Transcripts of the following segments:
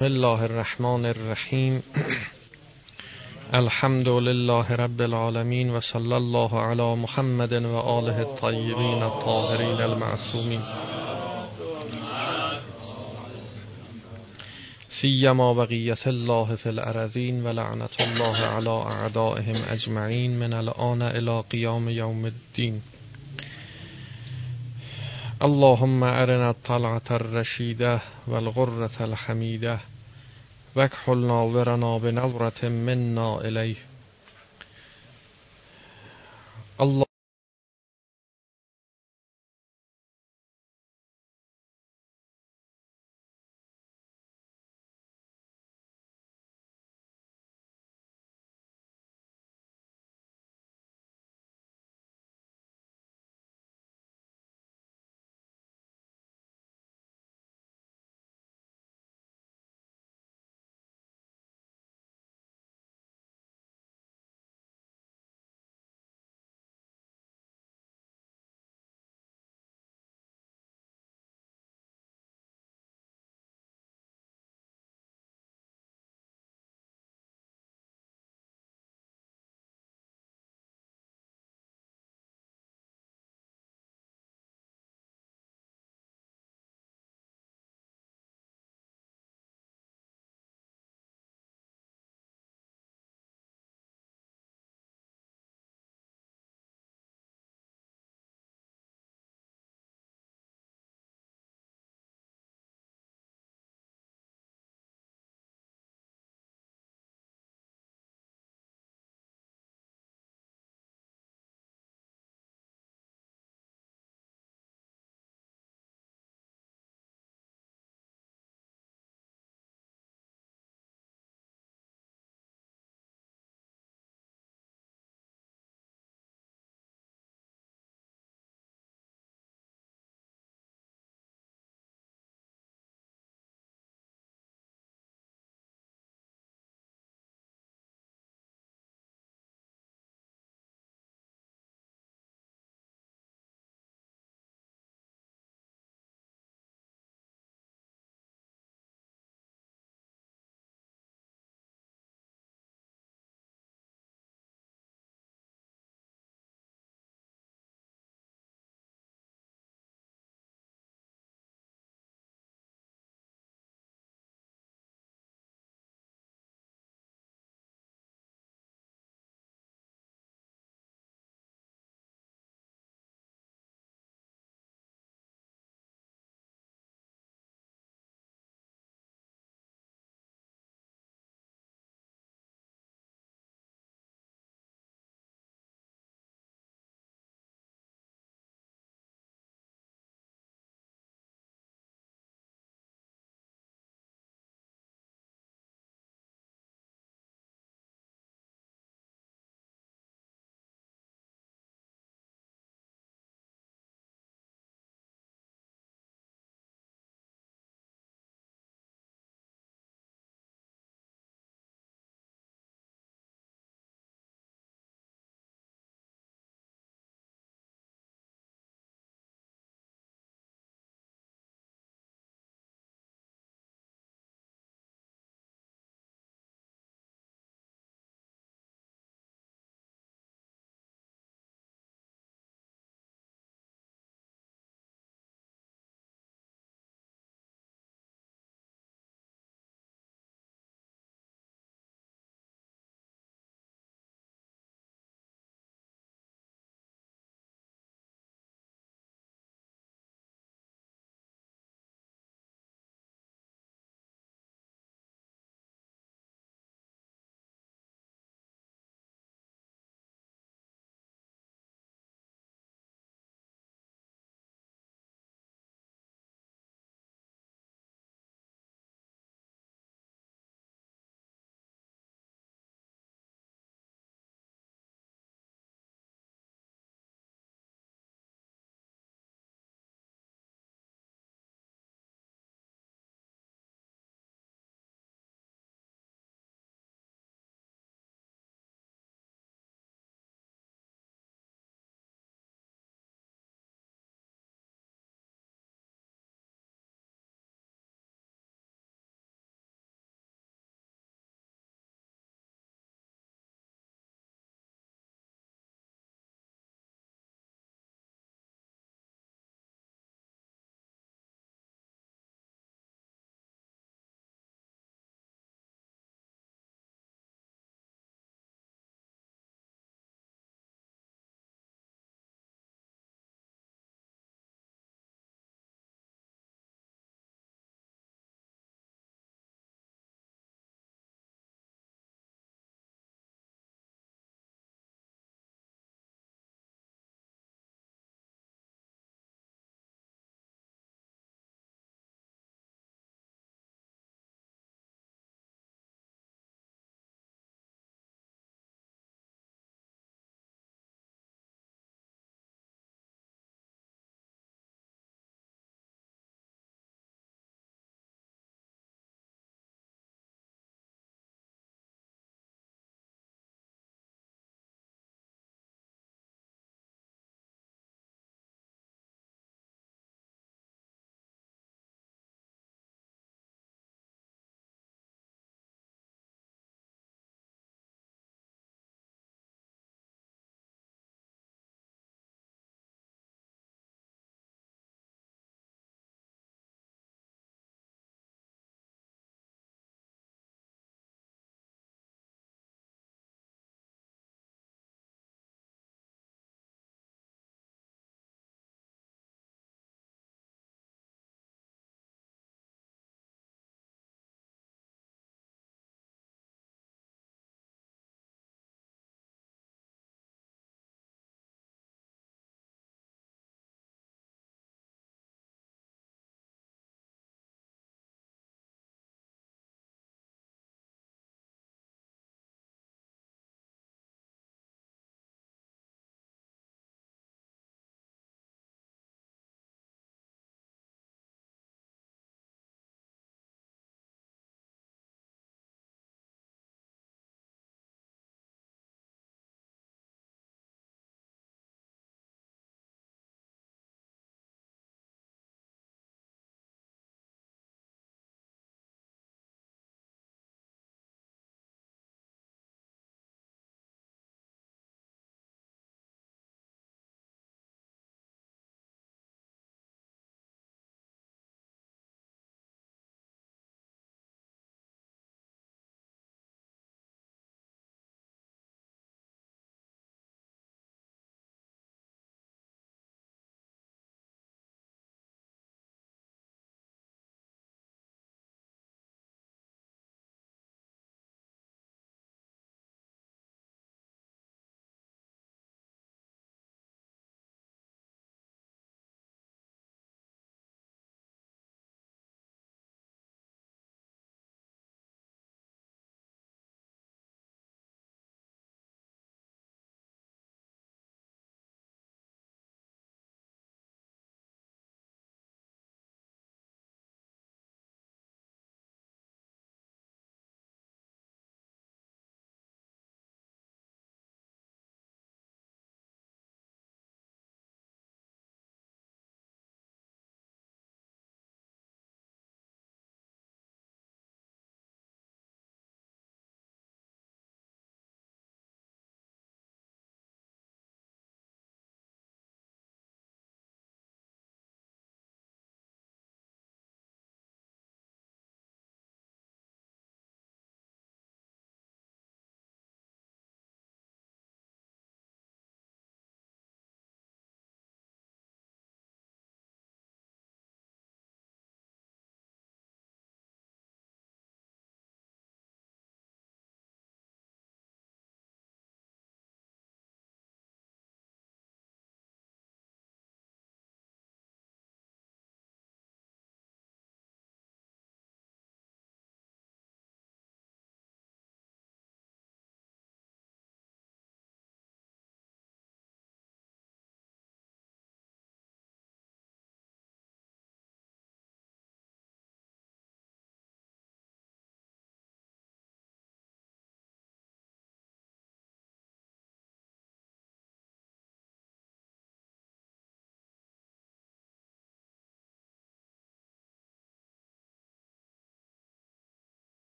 بسم الله الرحمن الرحیم. الحمد لله رب العالمین و صلی الله علی محمد و آله الطیبین الطاهرین المعصومین. سیما بقیت الله فی الارضین و لعنت الله علی اعدائهم اجمعین من الان الى قیام یوم الدین. اللهم ارنا الطلعة الرشیده والغرة الحمیده واکحل ناظرنا بنظرة منا الیه الله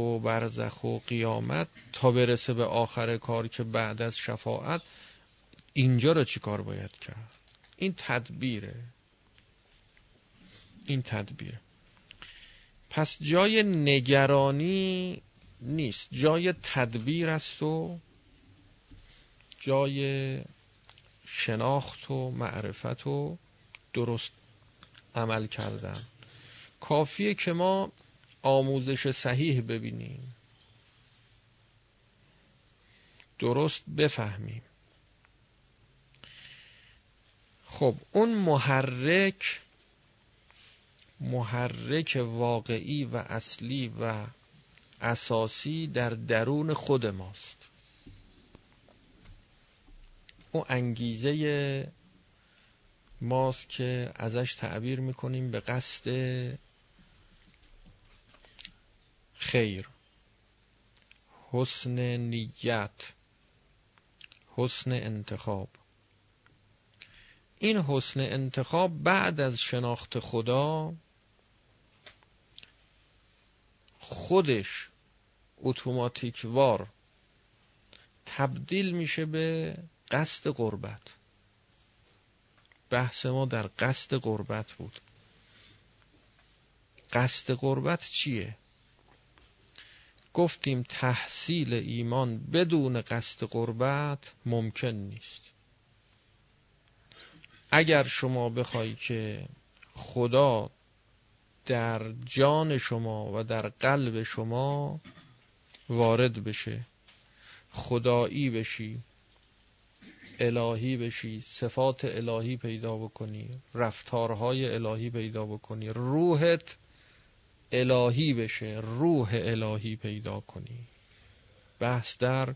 و برزخ و قیامت تا برسه به آخر کار که بعد از شفاعت اینجا رو چی کار باید کرد؟ این تدبیره. این تدبیره. پس جای نگرانی نیست. جای تدبیر است و جای شناخت و معرفت و درست عمل کردن. کافیه که ما آموزش صحیح ببینیم. درست بفهمیم. خب اون محرک محرک واقعی و اصلی و اساسی در درون خود ماست. او انگیزه ماست که ازش تعبیر می‌کنیم به قصد خیر. حسن نیت. حسن انتخاب. این حسن انتخاب بعد از شناخت خدا خودش اتوماتیک وار تبدیل میشه به قصد قربت بحث ما در قصد قربت بود. قصد قربت چیه؟ گفتیم تحصیل ایمان بدون قصد قربت ممکن نیست. اگر شما بخوای که خدا در جان شما و در قلب شما وارد بشه خدایی بشی الهی بشی صفات الهی پیدا بکنی رفتارهای الهی پیدا بکنی روحت الهی بشه روح الهی پیدا کنی. بحث در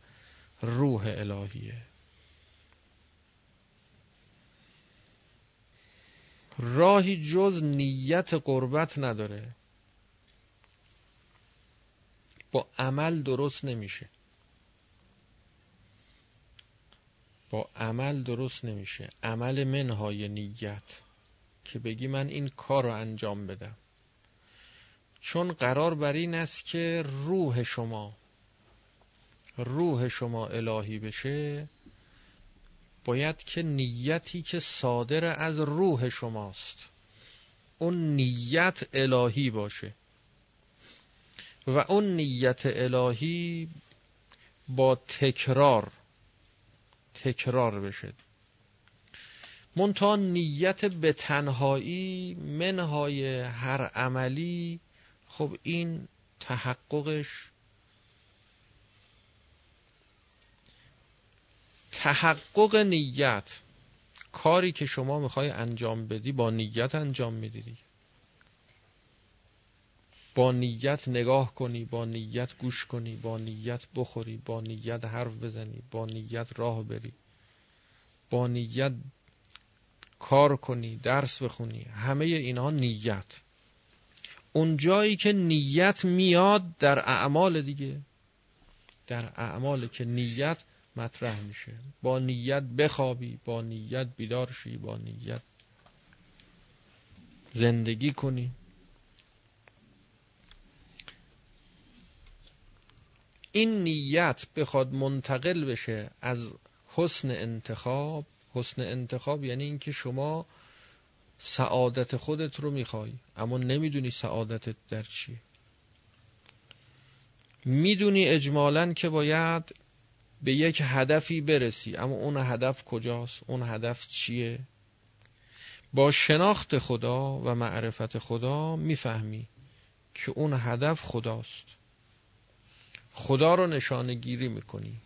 روح الهیه. راهی جز نیت قربت نداره. با عمل درست نمیشه. با عمل درست نمیشه. عمل منهای نیت. که بگی من این کار رو انجام بدم. چون قرار بر این است که روح شما روح شما الهی بشه باید که نیتی که صادر از روح شماست اون نیت الهی باشه. و اون نیت الهی با تکرار تکرار بشه. منتها نیت به تنهایی منهای هر عملی خب این تحققش تحقق نیت کاری که شما می‌خوای انجام بدی با نیت انجام میدی با نیت نگاه کنی با نیت گوش کنی با نیت بخوری با نیت حرف بزنی با نیت راه بری با نیت کار کنی درس بخونی همه اینها نیت. اون جایی که نیت میاد در اعمال دیگه. در اعمال که نیت مطرح میشه. با نیت بخوابی با نیت بیدار شی با نیت زندگی کنی. این نیت بخواد منتقل بشه از حسن انتخاب. حسن انتخاب یعنی اینکه شما سعادت خودت رو می‌خوای اما نمی‌دونی سعادتت در چیه می‌دونی اجمالا که باید به یک هدفی برسی اما اون هدف کجاست؟ اون هدف چیه؟ با شناخت خدا و معرفت خدا می‌فهمی که اون هدف خداست. خدا رو نشانه گیری می‌کنی.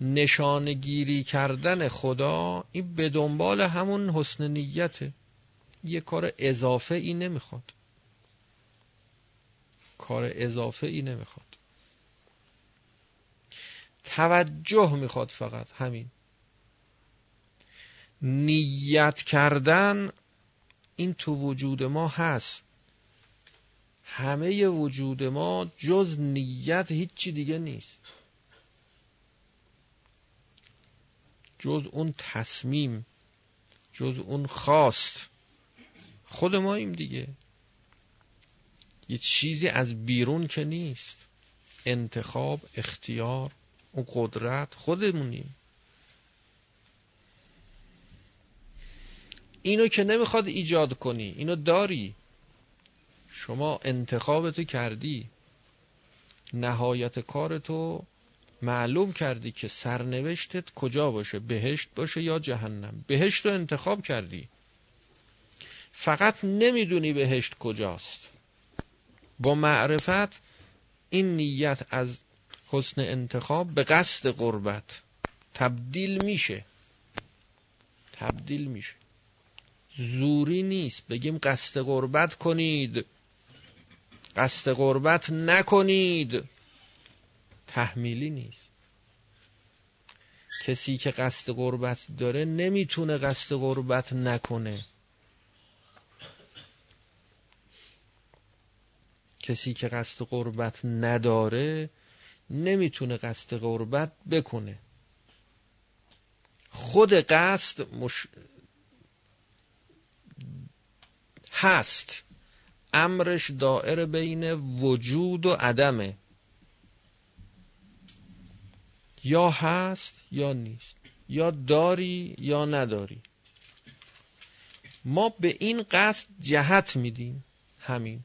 نشانه گیری کردن خدا این به دنبال همون حسن نیته. یه کار اضافه ای نمی‌خواد. کار اضافه ای نمی‌خواد. توجه می‌خواد فقط همین. نیت کردن این تو وجود ما هست. همه وجود ما جز نیت هیچی دیگه نیست. جز اون تصمیم جز اون خواست. خود ما ایم دیگه. یه چیزی از بیرون که نیست. انتخاب اختیار اون قدرت خودمونیم اینو که نمی‌خواد ایجاد کنی اینو داری. شما انتخابتو کردی. نهایت کارتو معلوم کردی که سرنوشتت کجا باشه بهشت باشه یا جهنم. بهشت رو انتخاب کردی. فقط نمی‌دونی بهشت کجاست. با معرفت این نیت از حسن انتخاب به قصد قربت تبدیل میشه. تبدیل میشه. زوری نیست. بگیم قصد قربت کنید. قصد قربت نکنید. تحمیلی نیست. کسی که قصد قربت داره نمی‌تونه قصد قربت نکنه. کسی که قصد قربت نداره نمی‌تونه قصد قربت بکنه. خود قصد مش... هست. امرش دائر بین وجود و عدمه. یا هست یا نیست. یا داری یا نداری. ما به این قصد جهت میدیم. همین.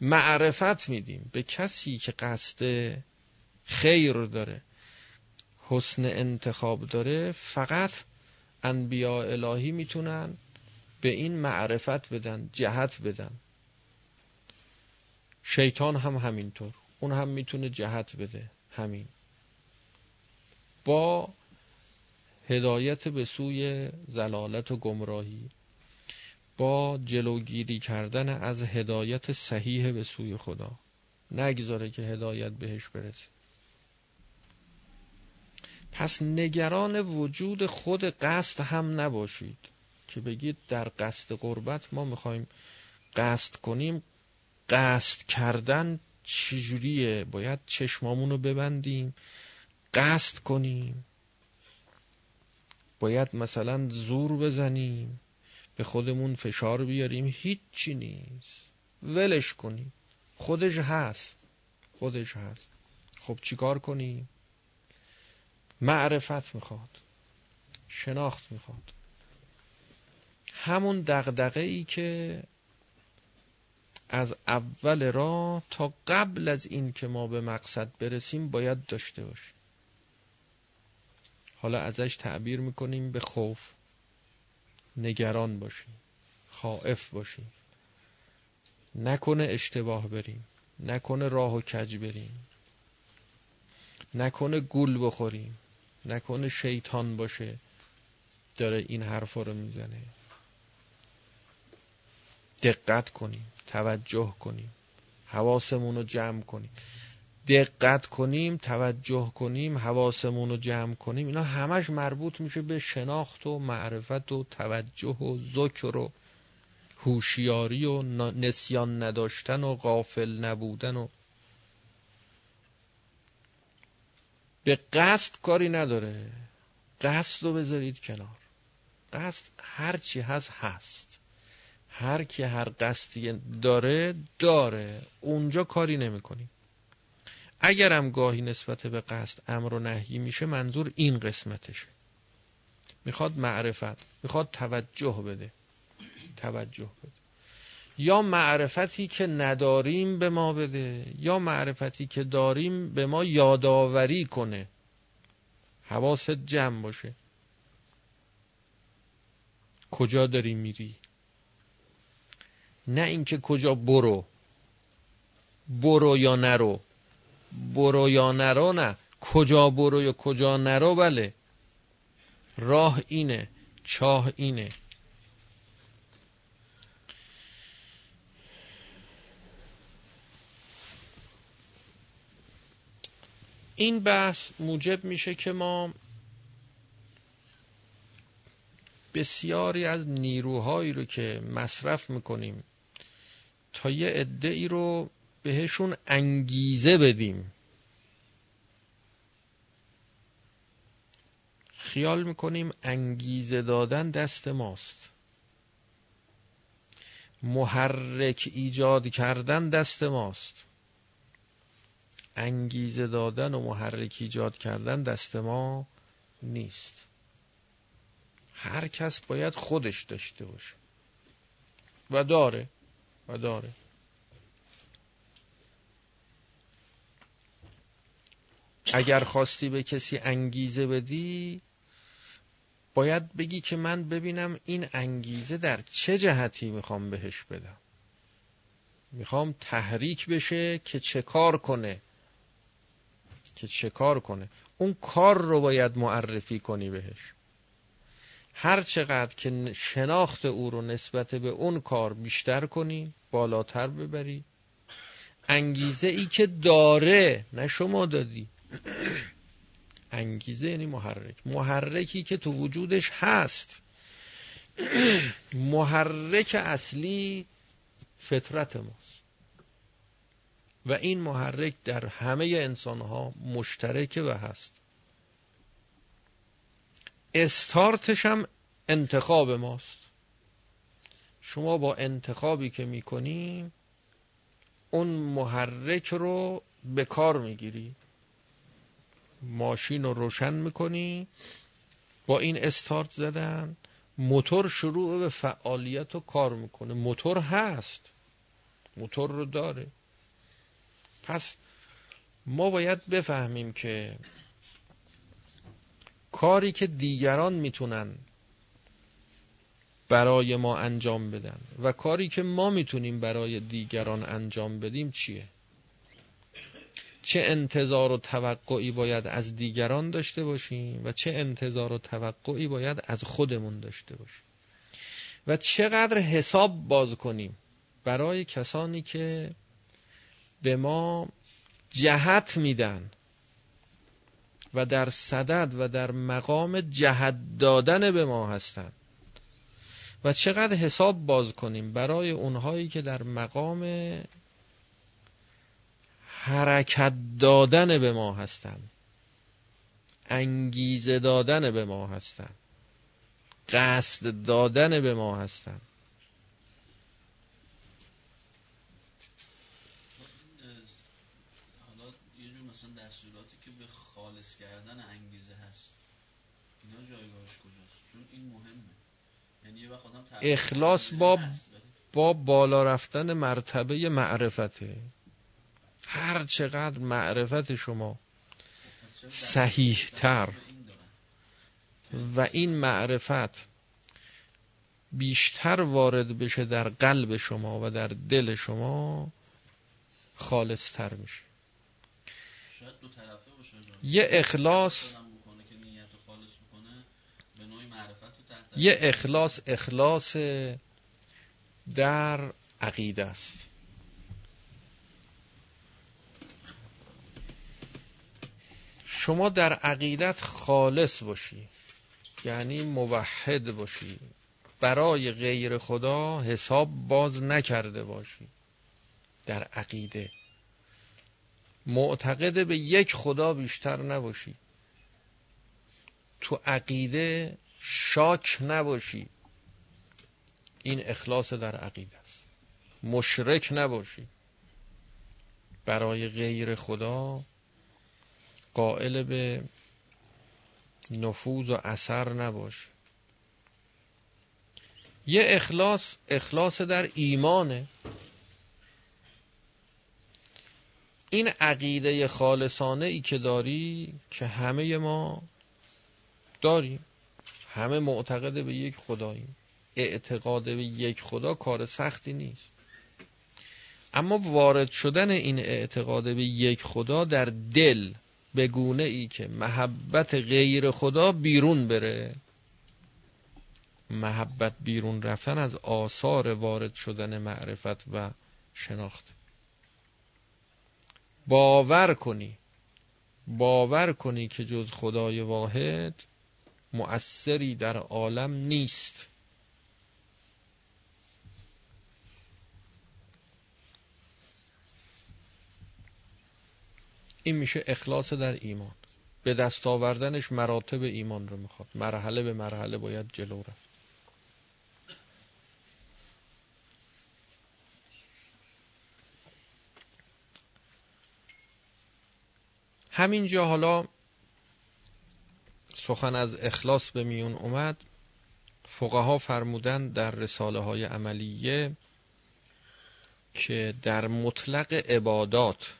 معرفت میدیم به کسی که قصد خیر داره حسن انتخاب داره فقط انبیاء الهی می‌تونن به این معرفت بدن جهت بدن. شیطان هم همینطور. اون هم می‌تونه جهت بده. همین. با هدایت به سوی زلالت و گمراهی. با جلوگیری کردن از هدایت صحیح به سوی خدا. نگذاره که هدایت بهش برسه. پس نگران وجود خود قصد هم نباشید که بگید در قصد قربت ما می‌خوایم قصد کنیم. قصد کردن چجوریه؟ باید چشمامون رو ببندیم. قصد کنیم. باید مثلا زور بزنیم. به خودمون فشار بیاریم هیچی نیست. ولش کنیم. خودش هست. خودش هست. خب چیکار کنیم؟ معرفت می‌خواد. شناخت می‌خواد. همون دغدغه ای که از اول راه تا قبل از این که ما به مقصد برسیم باید داشته باشیم. حالا ازش تعبیر می‌کنیم به خوف. نگران باشیم. خائف باشیم. نکنه اشتباه بریم. نکنه راه و کج بریم. نکنه گول بخوریم. نکنه شیطان باشه. داره این حرفا رو می‌زنه. دقت کنیم. توجه کنیم. حواسمون رو جمع کنیم. دقت کنیم توجه کنیم حواسمون رو جمع کنیم. اینا همش مربوط میشه به شناخت و معرفت و توجه و ذکر و هوشیاری و نسیان نداشتن و غافل نبودن و به قصد کاری نداره. قصد رو بذارید کنار. قصد هرچی هست هست. هر کی هر قصدی داره داره. اونجا کاری نمی‌کنیم. اگرم گاهی نسبت به قصد امر و نهی میشه منظور این قسمتشه. می‌خواد معرفت می‌خواد توجه بده. توجه بده. یا معرفتی که نداریم به ما بده یا معرفتی که داریم به ما یادآوری کنه. حواست جمع باشه. کجا داری میری؟ نه اینکه کجا برو. برو یا نرو. برو یا نرو نه. کجا برو یا کجا نرو بله. راه اینه چاه اینه. این بحث موجب میشه که ما بسیاری از نیروهایی رو که مصرف می‌کنیم تا یه عده ای رو بهشون انگیزه بدیم. خیال می‌کنیم انگیزه دادن دست ماست. محرک ایجاد کردن دست ماست. انگیزه دادن و محرک ایجاد کردن دست ما نیست. هر کس باید خودش داشته باشه. و داره. و داره. اگر خواستی به کسی انگیزه بدی باید بگی که من ببینم این انگیزه در چه جهتی می‌خوام بهش بدم. می‌خوام تحریک بشه که چه کار کنه. که چه کار کنه. اون کار رو باید معرفی کنی بهش. هر چقدر که شناخت او رو نسبت به اون کار بیشتر کنی بالاتر ببری. انگیزه ای که داره نه شما دادی. انگیزه یعنی محرک. محرکی که تو وجودش هست. محرک اصلی فطرت ماست. و این محرک در همه انسان ها مشترکه و هست. استارتش هم انتخاب ماست. شما با انتخابی که می‌کنی اون محرک رو به کار می‌گیری. ماشین رو روشن می‌کنی با این استارت زدن موتور شروع به فعالیت و کار می‌کنه. موتور هست. موتور رو داره. پس ما باید بفهمیم که کاری که دیگران می‌تونن برای ما انجام بدن و کاری که ما می‌تونیم برای دیگران انجام بدیم چیه؟ چه انتظار و توقعی باید از دیگران داشته باشیم و چه انتظار و توقعی باید از خودمون داشته باشیم و چقدر حساب باز کنیم برای کسانی که به ما جهت میدن و در صدد و در مقام جهت دادن به ما هستند و چقدر حساب باز کنیم برای اونهایی که در مقام حرکت دادن به ما هستند انگیزه دادن به ما هستند قصد دادن به ما هستند حالا یه جور مثلا دستوراتی که به خالص کردن انگیزه هست. اینا جایگاهش کجاست؟ چون این مهمه. یعنی یه وقت آدم اخلاص با با بالا رفتن مرتبه معرفته. هر چقدر معرفت شما صحیح تر و این معرفت بیشتر وارد بشه در قلب شما و در دل شما خالص تر میشه یه اخلاص یه اخلاص اخلاص در عقیده است. شما در عقیدت خالص باشی. یعنی موحد باشی. برای غیر خدا حساب باز نکرده باشی. در عقیده. معتقد به یک خدا بیشتر نباشی. تو عقیده شاک نباشی. این اخلاص در عقیده است. مشرک نباشی. برای غیر خدا قائل به نفوذ و اثر نباشه یه اخلاص اخلاص در ایمانه. این عقیده خالصانه ای که داری که همه ما داریم. همه معتقد به یک خداییم. اعتقاد به یک خدا کار سختی نیست. اما وارد شدن این اعتقاد به یک خدا در دل به گونه ای که محبت غیر خدا بیرون بره. محبت بیرون رفتن از آثار وارد شدن معرفت و شناخت. باور کنی. باور کنی که جز خدای واحد مؤثری در عالم نیست. این میشه اخلاص در ایمان. به دست آوردنش مراتب ایمان رو می‌خواد. مرحله به مرحله باید جلو رفت. همینجا حالا سخن از اخلاص به میون اومد. فقها فرمودن در رساله های عملیه که در مطلق عبادات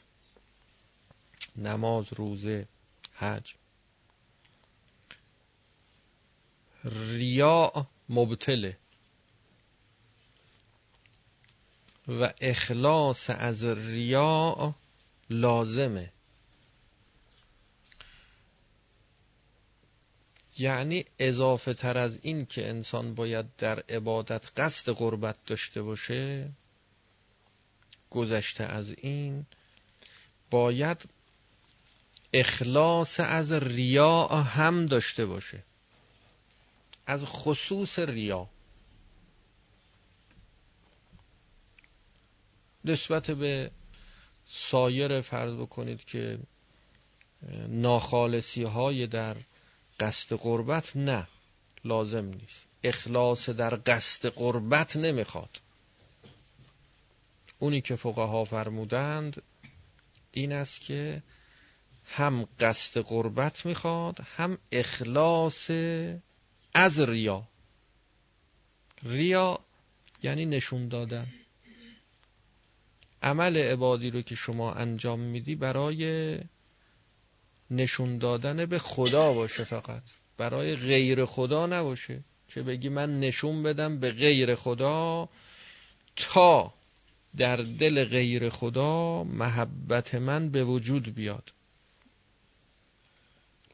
نماز روزه حج. ریا مبتله. و اخلاص از ریا لازمه. یعنی اضافه تر از این که انسان باید در عبادت قصد قربت داشته باشه گذشته از این باید اخلاص از ریا هم داشته باشه. از خصوص ریا. نسبت به سایر فرض بکنید که ناخالصی های در قصد قربت نه لازم نیست. اخلاص در قصد قربت نمی‌خواد. اونی که فقها فرمودند این است که هم قصد قربت می‌خواد هم اخلاص از ریا. ریا یعنی نشون دادن. عمل عبادی رو که شما انجام میدی برای نشون دادن به خدا باشه فقط. برای غیر خدا نباشه. که بگی من نشون بدم به غیر خدا تا در دل غیر خدا محبت من به وجود بیاد.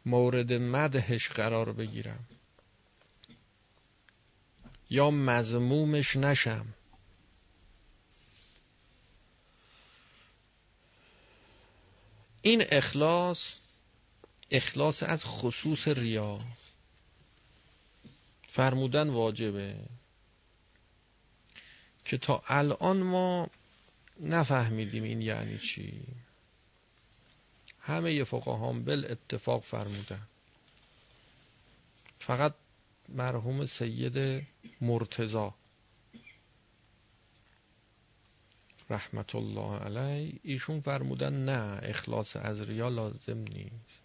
مورد مدهش قرار بگیرم. یا مزمومش نشم. این اخلاص اخلاص از خصوص ریا. فرمودن واجبه که تا الان ما نفهمیدیم این یعنی چی. همه فقهام بل اتفاق فرمودن. فقط مرحوم سید مرتزا رحمت الله علیه ایشون فرمودن نه اخلاص از ریا لازم نیست.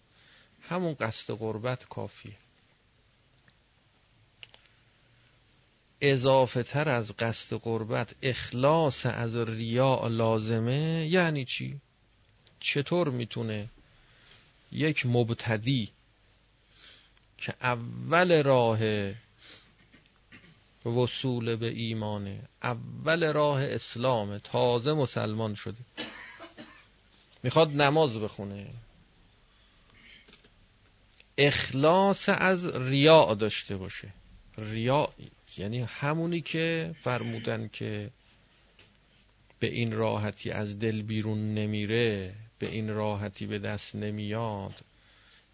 همون قصد قربت کافیه. اضافه تر از قصد قربت اخلاص از ریا لازمه یعنی چی؟ چطور می‌تونه یک مبتدی که اول راه وصول به ایمانه اول راه اسلام تازه مسلمان شده. می‌خواد نماز بخونه. اخلاص از ریا داشته باشه. ریا یعنی همونی که فرمودن که به این راحتی از دل بیرون نمیره. به این راحتی به دست نمیاد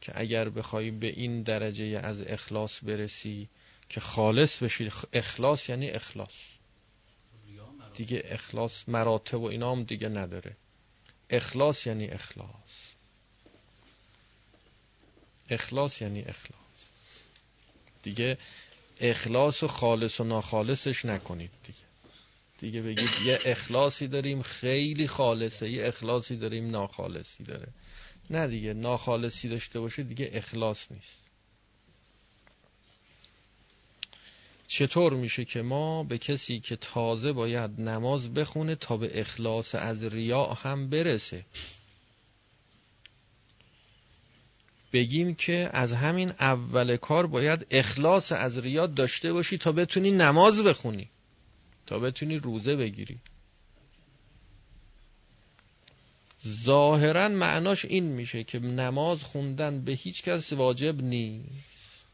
که اگر بخوای به این درجه از اخلاص برسی که خالص بشی اخلاص یعنی اخلاص. دیگه اخلاص مراتب و اینام دیگه نداره. اخلاص یعنی اخلاص. اخلاص یعنی اخلاص. دیگه اخلاص و خالص و ناخالصش نکنید دیگه. دیگه بگید یه اخلاصی داریم خیلی خالصه یه اخلاصی داریم ناخالصی داره. نه دیگه ناخالصی داشته باشه دیگه اخلاص نیست. چطور میشه که ما به کسی که تازه باید نماز بخونه تا به اخلاص از ریا هم برسه؟ بگیم که از همین اول کار باید اخلاص از ریاد داشته باشی تا بتونی نماز بخونی. بتونی روزه بگیری. ظاهرا معناش این میشه که نماز خوندن به هیچ کس واجب نیست.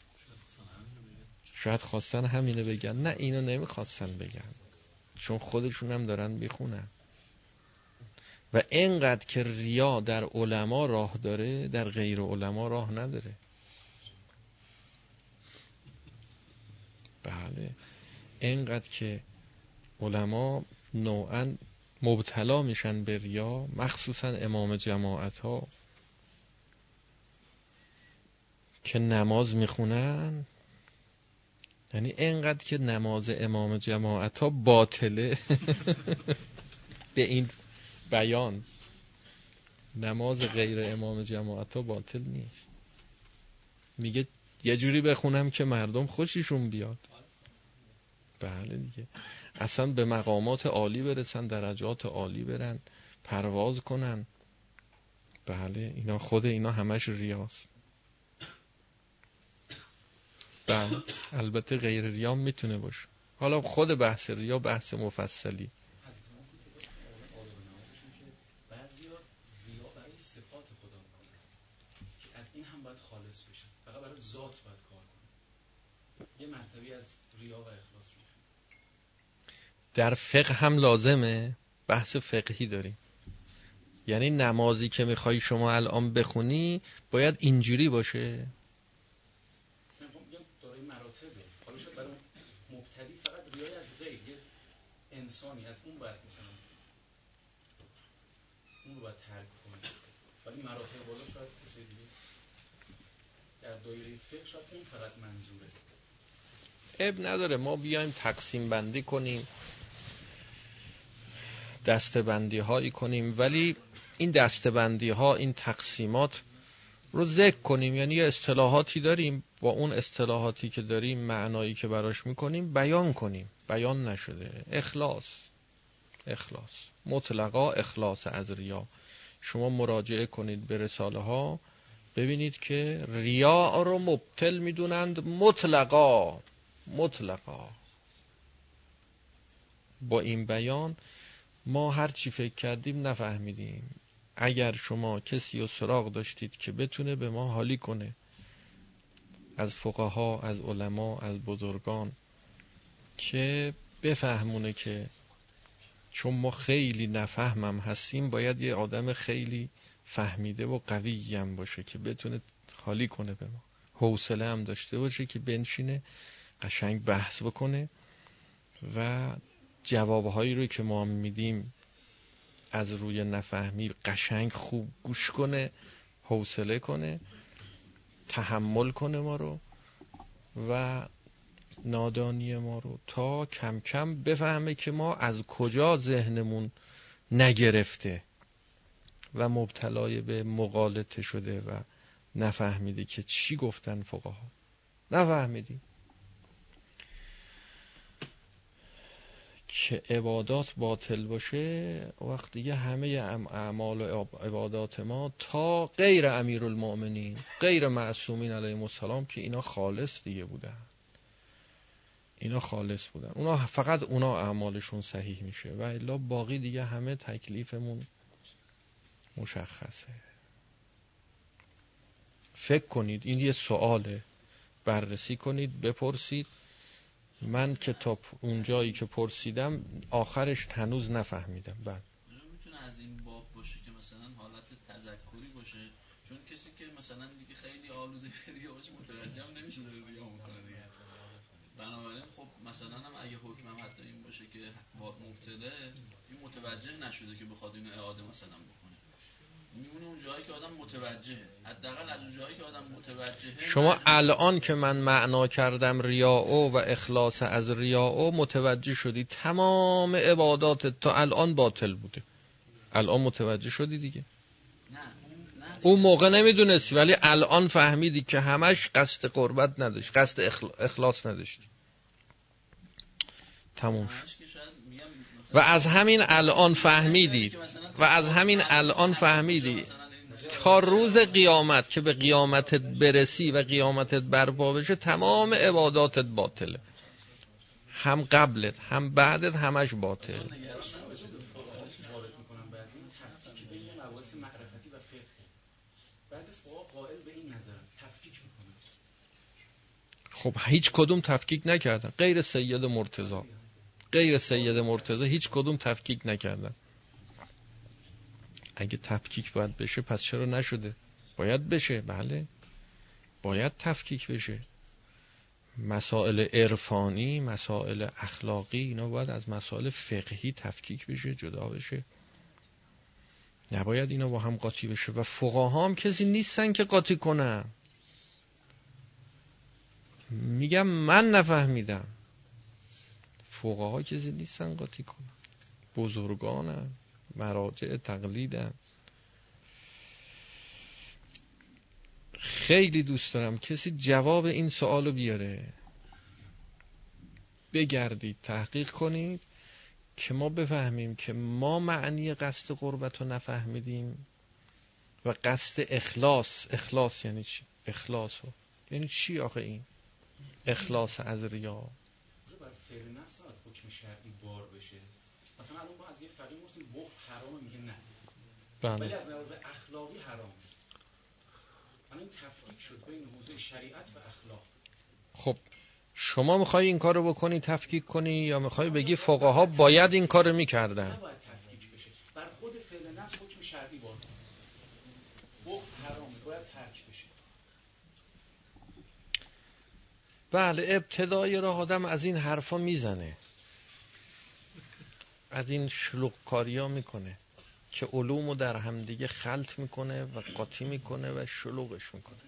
شاید خواستن همینه بگن. نه اینو نمی‌خواستن بگن. چون خودشون هم دارن می‌خونن. و اینقدر که ریا در علما راه داره در غیر علما راه نداره. بله. اینقدر که علما نوعا مبتلا میشن به ریا مخصوصا امام جماعت ها که نماز می‌خونن. یعنی اینقدر که نماز امام جماعت ها باطله به این بیان. نماز غیر امام جماعت ها باطل نیست. میگه یه جوری بخونم که مردم خوششون بیاد. بله دیگه. اصلا به مقامات عالی برسن درجات عالی برن پرواز کنن. بله اینا خود اینا همش ریاست. بله البته غیر ریام می‌تونه باشه. حالا خود بحث ریا بحث مفصلی. در فقه هم لازمه؟ بحث فقهی داریم. یعنی نمازی که می‌خوای شما الان بخونی باید اینجوری باشه. انسانی از اون باید مثلا اون رو باید ترک کنه. ولی مراتب بالا شاید کسی دیگه در دایره فقه شاید اون فقط منظوره. اب نداره. ما بیایم تقسیم بندی کنیم. دستبندی هایی کنیم. ولی این دستبندی ها این تقسیمات رو ذکر کنیم. یعنی یه اصطلاحاتی داریم. با اون اصطلاحاتی که داریم معنایی که براش می‌کنیم بیان کنیم. بیان نشده. اخلاص. اخلاص. مطلقا اخلاص از ریا. شما مراجعه کنید به رساله ها ببینید که ریا رو مبتل می‌دونند مطلقا. مطلقا. با این بیان ما هر چی فکر کردیم نفهمیدیم. اگر شما کسی رو سراغ داشتید که بتونه به ما حالی کنه از فقها از علما از بزرگان که بفهمونه که چون ما خیلی نفهمم هستیم باید یه آدم خیلی فهمیده و قوی هم باشه که بتونه حالی کنه به ما. حوصله هم داشته باشه که بنشینه قشنگ بحث بکنه و جوابهایی رو که ما میدیم از روی نفهمی قشنگ خوب گوش کنه حوصله کنه تحمل کنه ما رو و نادانی ما رو تا کم کم بفهمه که ما از کجا ذهنمون نگرفته و مبتلای به مقالطه شده و نفهمیده که چی گفتن فقها. نفهمیدیم که عبادات باطل باشه وقت دیگه همه اعمال و عبادات ما تا غیر امیر المؤمنین غیر معصومین علیه السلام که اینا خالص دیگه بودن. اینا خالص بودن. اونا فقط اونا اعمالشون صحیح میشه و الا باقی دیگه همه تکلیفمون مشخصه. فکر کنید این یه سواله. بررسی کنید بپرسید. من کتاب اونجایی که پرسیدم آخرش هنوز نفهمیدم. بعد می‌تونه از این باب باشه که مثلا حالت تذکری باشه؟ چون کسی که مثلا دیگه خیلی آلوده دیگه باشه متوجه هم نمیشه داره ریا می‌کنه دیگه. بنابراین خب مثلا هم اگه حکمم حتی این باشه که مبتله این متوجه نشده که بخواد اینو اعاده مثلا بکنه. میمونه اون جایی که آدم متوجهه. حداقل از اون جایی که آدم متوجهه شما الان که من معنا کردم ریاء و اخلاص از ریاء متوجه شدی تمام عبادات تا الان باطل بوده. الان متوجه شدی دیگه؟ نه اون موقع نمی‌دونستی ولی الان فهمیدی که همش قصد قربت نداشت قصد اخلاص نداشتی. تموم شد. و از همین الان فهمیدید و از همین الان فهمیدی. تا روز قیامت که به قیامتت برسی و قیامتت برپا بشه تمام عباداتت باطله. هم قبلت هم بعدت همش باطل. خب هیچ کدوم تفکیک نکردن. غیر سید مرتضی. غیر سید مرتضی هیچ کدوم تفکیک نکردن. اگه تفکیک باید بشه پس چرا نشده؟ باید بشه بله. باید تفکیک بشه. مسائل عرفانی مسائل اخلاقی اینا باید از مسائل فقهی تفکیک بشه جدا بشه. نباید اینا با هم قاطی بشه. و فقها هم کسی نیستن که قاطی کنن. میگم من نفهمیدم. فقها کسی نیستن قاطی کنن. بزرگانن. مراجع تقلیدن خیلی دوست دارم کسی جواب این سوالو بیاره بگردید تحقیق کنید که ما بفهمیم که ما معنی قصد قربت رو نفهمیدیم و قصد اخلاص اخلاص یعنی چی؟ اخلاص رو. یعنی چی آخه این؟ اخلاص از ریا بر فعل نفس حکم شرعی بار بشه مثلا الان ما از یه فقیه گفتیم بخ حرامه؟ میگه نه. بله. ولی از لحاظ اخلاقی حرام الان این تفکیک شد بین حوزه شریعت و اخلاق. خب شما می‌خوای این کارو بکنی تفکیک کنی یا می‌خوای بگی فقها باید این کارو می‌کردن؟ نباید تفکیک بشه. بر خود فعل نفس حکم شرعی بار بخ حرامه باید ترک بشه. بله ابتدای راه آدم از این حرفا می‌زنه. از این شلوغ کاریا می‌کنه که علومو در همدیگه خلط می‌کنه و قاطی می‌کنه و شلوغش می‌کنه.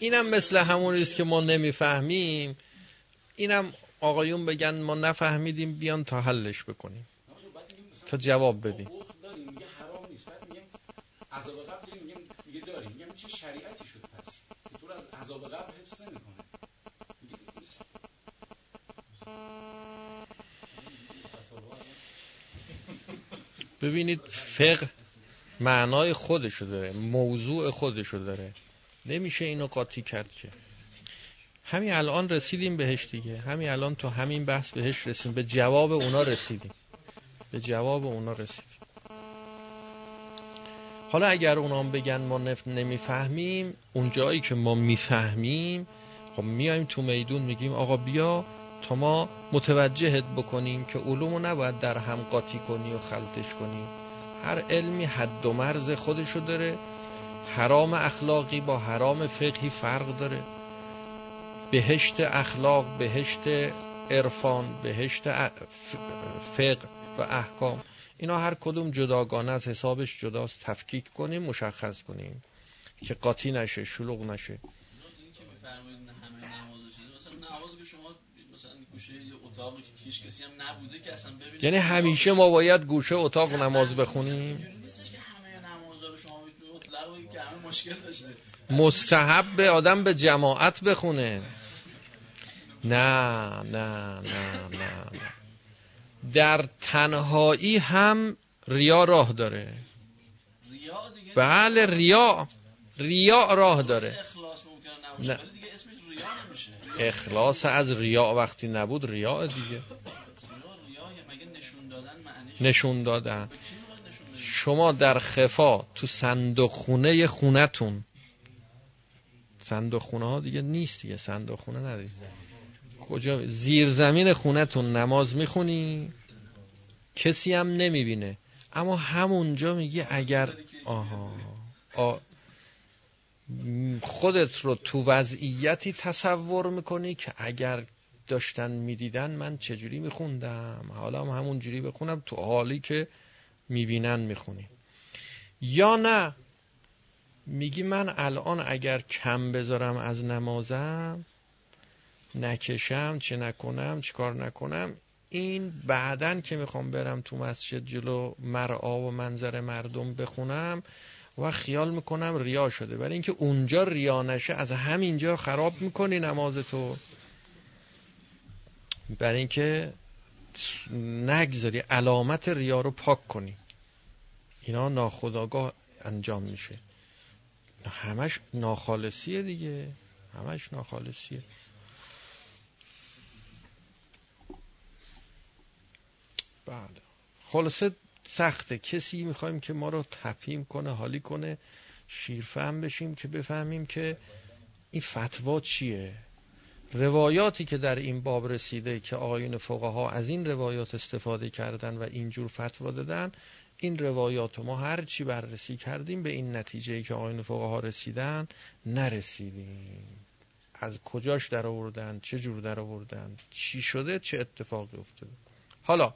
اینم مثل همونی است که ما نمی‌فهمیم. اینم آقایون بگن ما نفهمیدیم بیان تا حلش بکنیم. تا جواب بدیم. داریم میگه داریم. میگم چه شریعتی شد پس که تو رو از عذاب قبر حفظ نمی‌کنه ببینید فقه معنای خودشو داره موضوع خودشو داره. نمیشه اینو قاطی کرد که. همین الان رسیدیم بهش دیگه. همین الان تو همین بحث بهش رسیدیم به جواب اونا رسیدیم. به جواب اونا رسیدیم. حالا اگر اونا هم بگن ما نف- نمی‌فهمیم اون جایی که ما می‌فهمیم خب میایم تو میدون میگیم آقا بیا تا ما متوجهت بکنیم که علومو نباید در هم قاطی کنی و خلطش کنی. هر علمی حد و مرز خودشو داره حرام اخلاقی با حرام فقهی فرق داره. بهشت اخلاق بهشت عرفان بهشت فقه و احکام. اینا هر کدوم جداگانه از حسابش جداست. تفکیک کنیم مشخص کنیم که قاطی نشه شلوغ نشه. یعنی همیشه ما باید گوشه اتاق نماز بخونیم؟ مستحب به آدم به جماعت بخونه. نه نه نه نه نه. در تنهایی هم ریا راه داره. ریا دیگه بله ریا ریا راه داره. اخلاص نه. از ریا وقتی نبود ریا دیگه. نشون دادن شما در خفا تو صندوق خونه خونتون. صندوق خونه ها دیگه نیست دیگه صندوق خونه نداری کجا؟ زیر زمین خونتون نماز می‌خونی؟ کسی هم نمی‌بینه. اما همونجا میگه اگر آها. آ... خودت رو تو وضعیتی تصور می‌کنی که اگر داشتن می‌دیدن من چجوری میخوندم؟ حالا هم همون جوری بخونم تو حالی که می‌بینن می‌خونی. یا نه میگی من الان اگر کم بذارم از نمازم نکشم چه نکنم چه کار نکنم. این بعدن که می‌خوام برم تو مسجد جلو مرعا و منظر مردم بخونم و خیال می‌کنم ریا شده. برای اینکه اونجا ریا نشه از همینجا خراب می‌کنی نماز تو برای اینکه نگذاری علامت ریا رو پاک کنی. اینا ناخداگاه انجام میشه. همش ناخالصیه دیگه. همش ناخالصیه. بله. خلاصه سخته. کسی می‌خوایم که ما رو تفهیم کنه حالی کنه شیرفهم بشیم که بفهمیم که این فتوا چیه. روایاتی که در این باب رسیده که آقایون فقها از این روایات استفاده کردن و اینجور فتوا دادن این روایات رو ما هر چی بررسی کردیم به این نتیجه که آقایون فقها رسیدن نرسیدیم. از کجاش در آوردن چه جور در آوردن چی شده؟ چه اتفاقی افتاده؟ حالا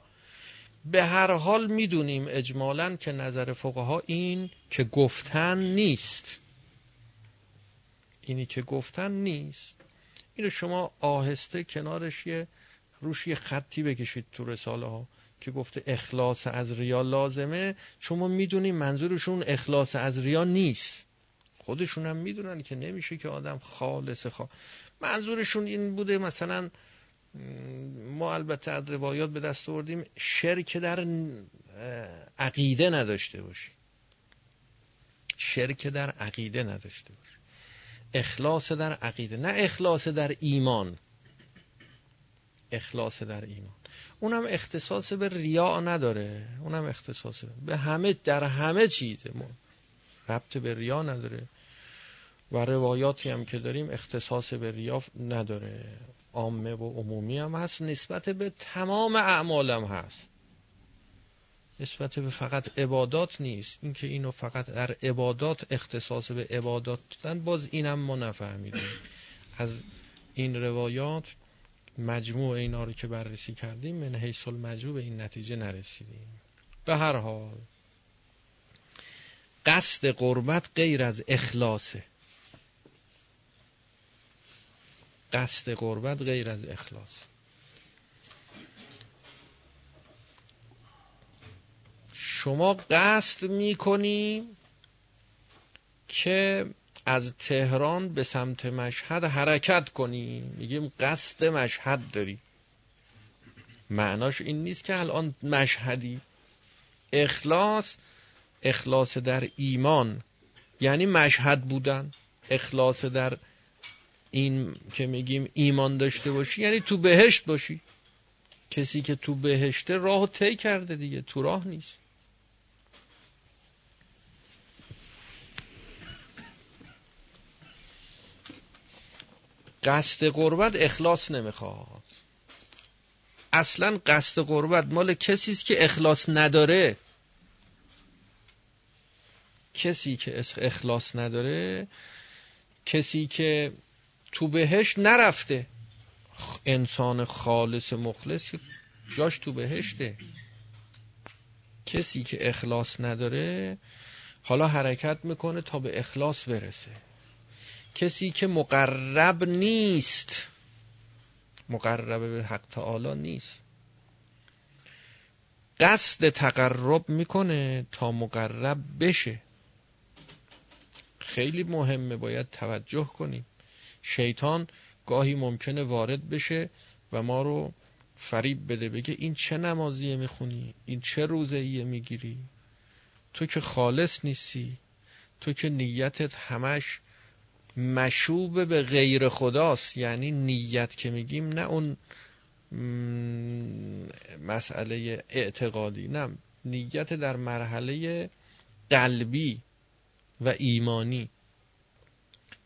به هر حال می‌دونیم اجمالا که نظر فقها این که گفتن نیست. اینی که گفتن نیست. اینو شما آهسته کنارش یه روش یه خطی بکشید تو رساله ها که گفته اخلاص از ریا لازمه. شما می‌دونی منظورشون اخلاص از ریا نیست. خودشون هم می‌دونن که نمیشه که آدم خالص خوا منظورشون این بوده مثلا ما البته از روایات به دست آوردیم شرک در عقیده نداشته باشی شرک در عقیده نداشته باشی اخلاص در عقیده نه اخلاص در ایمان. اخلاص در ایمان. اونم اختصاص به ریا نداره. اونم اختصاص به همه در همه چیزه ما. ربط به ریا نداره. و روایاتی هم که داریم اختصاص به ریا نداره. عامه و عمومی هم هست نسبت به تمام اعمالم هست. نسبت به فقط عبادات نیست. اینکه اینو فقط در عبادات اختصاص به عبادات دادن باز اینم ما نفهمیدیم. از این روایات مجموع اینا رو که بررسی کردیم من حیث المجموع به این نتیجه نرسیدیم. به هر حال قصد قربت غیر از اخلاصه. قصد قربت غیر از اخلاص. شما قصد می‌کنی که از تهران به سمت مشهد حرکت کنی. میگیم قصد مشهد داری. معناش این نیست که الان مشهدی. اخلاص اخلاص در ایمان یعنی مشهد بودن. اخلاص در این که میگیم ایمان داشته باشی یعنی تو بهشت باشی. کسی که تو بهشته راه طی کرده دیگه تو راه نیست. قصد قربت اخلاص نمی‌خواد. اصلا قصد قربت مال کسی است که اخلاص نداره. کسی که اخلاص نداره کسی که تو بهش نرفته. انسان خالص مخلص جاش تو بهشته. کسی که اخلاص نداره حالا حرکت می‌کنه تا به اخلاص برسه. کسی که مقرب نیست مقرب به حق تعالی نیست. قصد تقرب می‌کنه تا مقرب بشه. خیلی مهمه باید توجه کنیم. شیطان گاهی ممکنه وارد بشه و ما رو فریب بده بگه این چه نمازیه می‌خونی؟ این چه روزه ایه می‌گیری؟ تو که خالص نیستی. تو که نیتت همش مشوب به غیر خداست. یعنی نیت که میگیم نه اون مسئله اعتقادی نه. نیت در مرحله قلبی و ایمانی.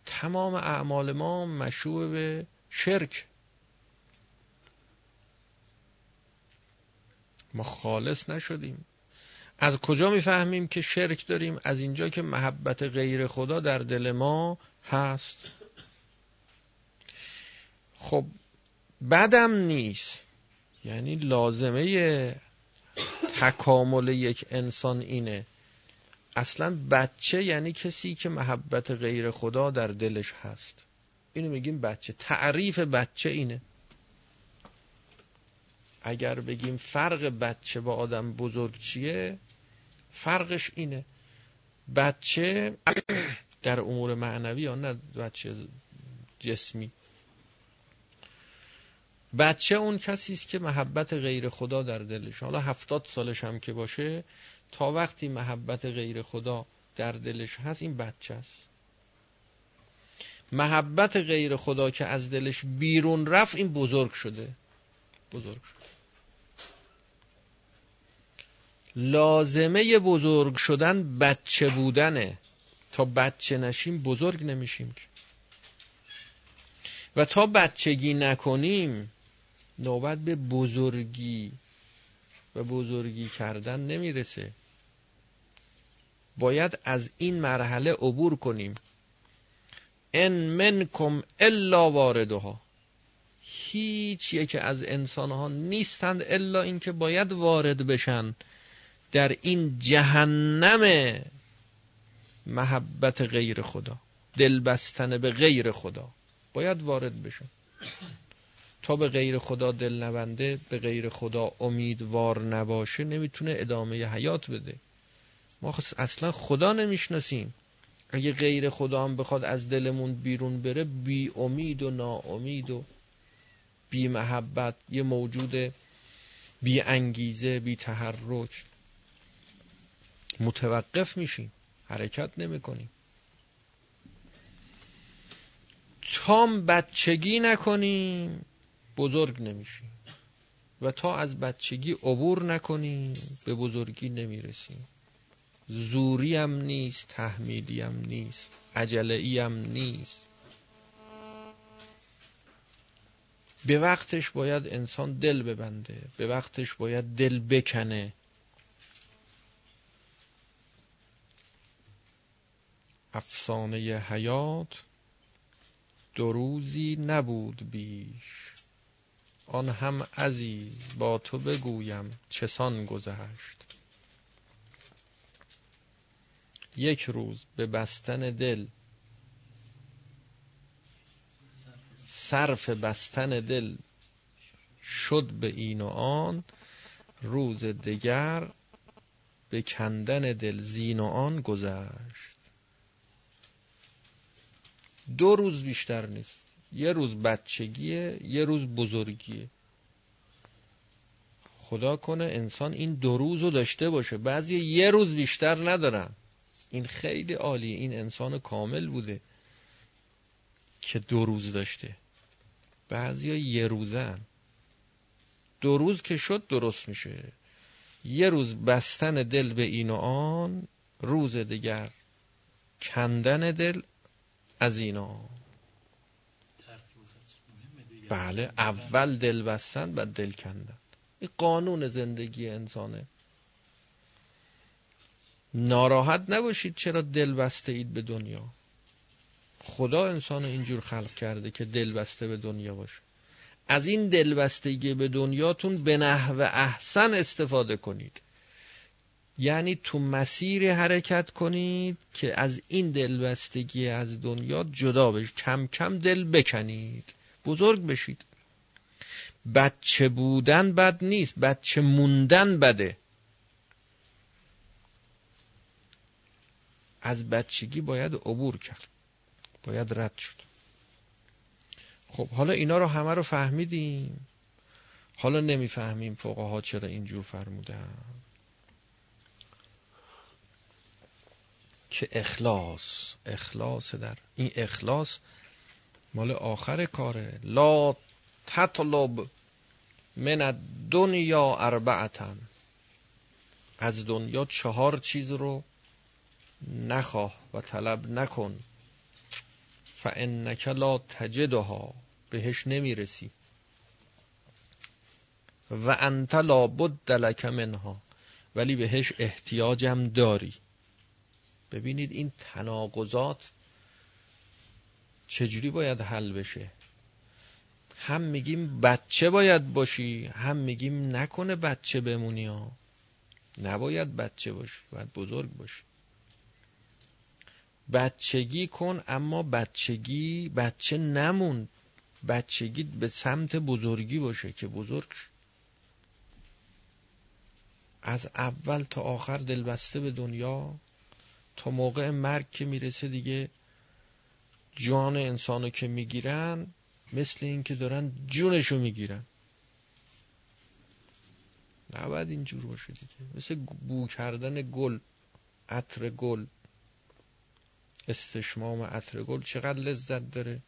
تمام اعمال ما مشوع به شرک. ما خالص نشدیم. از کجا می‌فهمیم که شرک داریم؟ از اینجا که محبت غیر خدا در دل ما هست. خب بدم نیست. یعنی لازمه تکامل یک انسان اینه. اصلا بچه یعنی کسی که محبت غیر خدا در دلش هست. اینو میگیم بچه. تعریف بچه اینه. اگر بگیم فرق بچه با آدم بزرگ چیه فرقش اینه. بچه در امور معنوی یا نه بچه جسمی. بچه اون کسی است که محبت غیر خدا در دلش. حالا هفتاد سالش هم که باشه تا وقتی محبت غیر خدا در دلش هست این بچه است. محبت غیر خدا که از دلش بیرون رفت این بزرگ شده. بزرگ شده. لازمه بزرگ شدن بچه بودنه. تا بچه نشیم بزرگ نمیشیم که. و تا بچگی نکنیم نوبت به بزرگی و بزرگی کردن نمی‌رسه. باید از این مرحله عبور کنیم. ان منکم الا واردها. هیچ یک از انسان ها نیستند الا اینکه باید وارد بشن در این جهنم محبت غیر خدا دل بستن به غیر خدا. باید وارد بشن. تا به غیر خدا دل نبنده به غیر خدا امیدوار نباشه نمی‌تونه ادامه حیات بده. ما اصلا خدا نمی‌شناسیم. اگه غیر خدا هم بخواد از دلمون بیرون بره بی امید و ناامید و بی محبت یه موجود بی انگیزه بی تحرک. متوقف میشیم. حرکت نمی‌کنیم. تام بچگی نکنیم بزرگ نمیشیم. و تا از بچگی عبور نکنیم به بزرگی نمی‌رسیم. زوری هم نیست تحمیلی هم نیست عجله هم نیست. به وقتش باید انسان دل ببنده به وقتش باید دل بکنه. افسانه حیات دو روزی نبود بیش. آن هم عزیز با تو بگویم چسان گذشت. یک روز به بستن دل. صرف بستن دل شد به این و آن. روز دگر به کندن دل زین و آن گذشت. دو روز بیشتر نیست. یه روز بچگیه یه روز بزرگیه. خدا کنه انسان این دو روز رو داشته باشه. بعضی یه روز بیشتر ندارن. این خیلی عالی این انسان کامل بوده که دو روز داشته. بعضی یه روزن. دو روز که شد درست میشه. یه روز بستن دل به این و آن روز دیگر کندن دل از اینا بله اول دل بستن بعد دل کندن. این قانون زندگی انسانه. ناراحت نباشید چرا دل بسته اید به دنیا. خدا انسان اینجور خلق کرده که دل بسته به دنیا باشه. از این دلبستگی به دنیاتون به نحو احسن استفاده کنید. یعنی تو مسیر حرکت کنید که از این دلبستگی از دنیا جدا بشید. کم کم دل بکنید. بزرگ بشید. بچه بودن بد نیست. بچه موندن بده. از بچگی باید عبور کرد. باید رد شد. خب حالا اینا رو همه رو فهمیدیم. حالا نمی‌فهمیم فقها چرا اینجور فرمودن. که اخلاص اخلاص در این اخلاص مال آخر کاره. لا تطلب من دنیا اربعتن از دنیا چهار چیز رو نخواه و طلب نکن. فانک لا تجدها. بهش نمی‌رسی. و انت لا بد لک منها. ولی بهش احتیاجم داری. ببینید این تناقضات چجوری باید حل بشه؟ هم میگیم بچه باید باشی هم میگیم نکنه بچه بمونی ها. نباید بچه باشی باید بزرگ باشی. بچگی کن اما بچگی بچه نمون. بچگی به سمت بزرگی باشه که بزرگ از اول تا آخر دلبسته به دنیا تا موقع مرگ که می‌رسه دیگه جان انسانو که می‌گیرن مثل این که دارن جونشو می‌گیرن. نباید اینجور باشه دیگه. مثل بو کردن گل عطر گل. استشمام عطر گل چقدر لذت داره.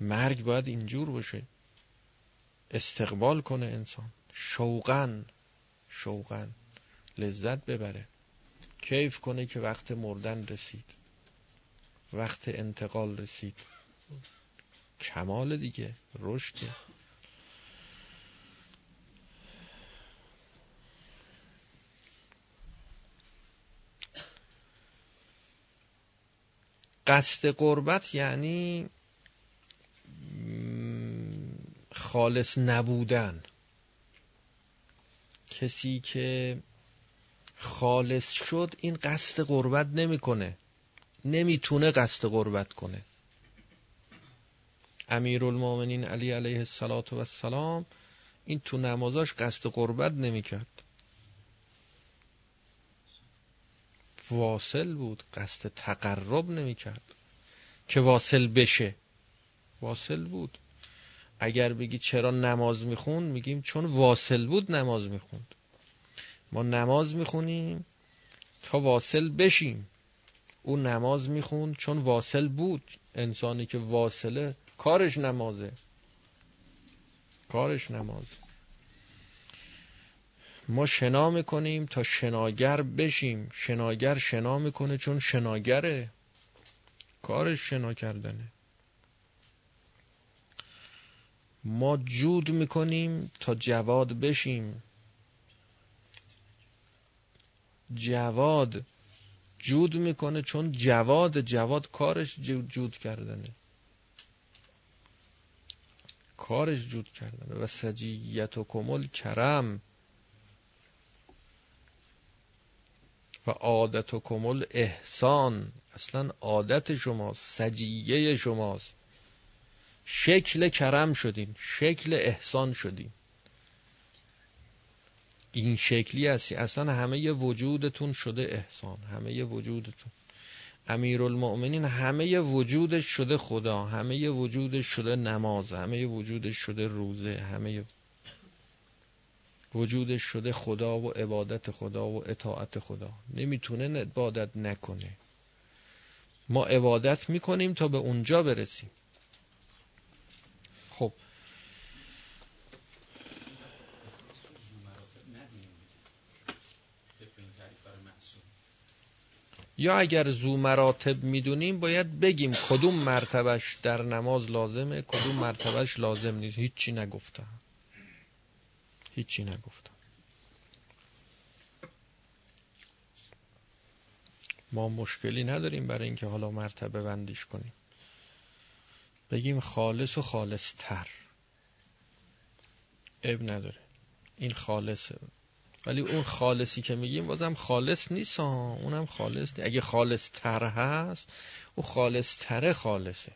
مرگ باید اینجور باشه. استقبال کنه انسان. شوقن شوقن لذت ببره. کیف کنه که وقت مردن رسید. وقت انتقال رسید. کمال دیگه رشد. قصد قربت یعنی خالص نبودن. کسی که خالص شد این قصد قربت نمی‌کنه. نمی‌تونه قصد قربت کنه. امیرالمومنین علی علیه السلام این تو نمازاش قصد قربت نمی‌کرد. واصل بود قصد تقرب نمی‌کرد که واصل بشه. واصل بود. اگر بگی چرا نماز میخون میگیم چون واصل بود نماز می‌خوند. ما نماز می‌خونیم تا واصل بشیم. او نماز می‌خوند چون واصل بود. انسانی که واصله کارش نمازه. کارش نمازه. ما شنا می‌کنیم تا شناگر بشیم. شناگر شنا می‌کنه چون شناگره. کارش شنا کردنه. ما جود می‌کنیم تا جواد بشیم. جواد جود می‌کنه چون جواد جواد کارش جود کردنه. کارش جود کردنه. و سجیت و کمل کرم و عادت و کمل احسان. اصلا عادت شماست سجیه شماست. شکل کرم شدین شکل احسان شدین این شکلی هستی اصلا همه وجودتون شده احسان همه وجودتون. امیرالمؤمنین همه وجودش شده خدا همه وجودش شده نماز همه وجودش شده روزه همه وجودش شده خدا و عبادت خدا و اطاعت خدا. نمی‌تونه عبادت نکنه. ما عبادت می‌کنیم تا به اونجا برسیم. خب. یا اگر زو مراتب می‌دونیم باید بگیم کدوم مرتبش در نماز لازمه کدوم مرتبش لازم نیست. هیچی نگفتم. هیچی نگفتم. ما مشکلی نداریم برای اینکه حالا مرتبه بندیش کنیم. بگیم خالص و خالص تر اب نداره. این خالصه. ولی اون خالصی که میگیم بازم خالص نیست اونم خالص نیست. اگه خالص تر هست او خالص تره خالصه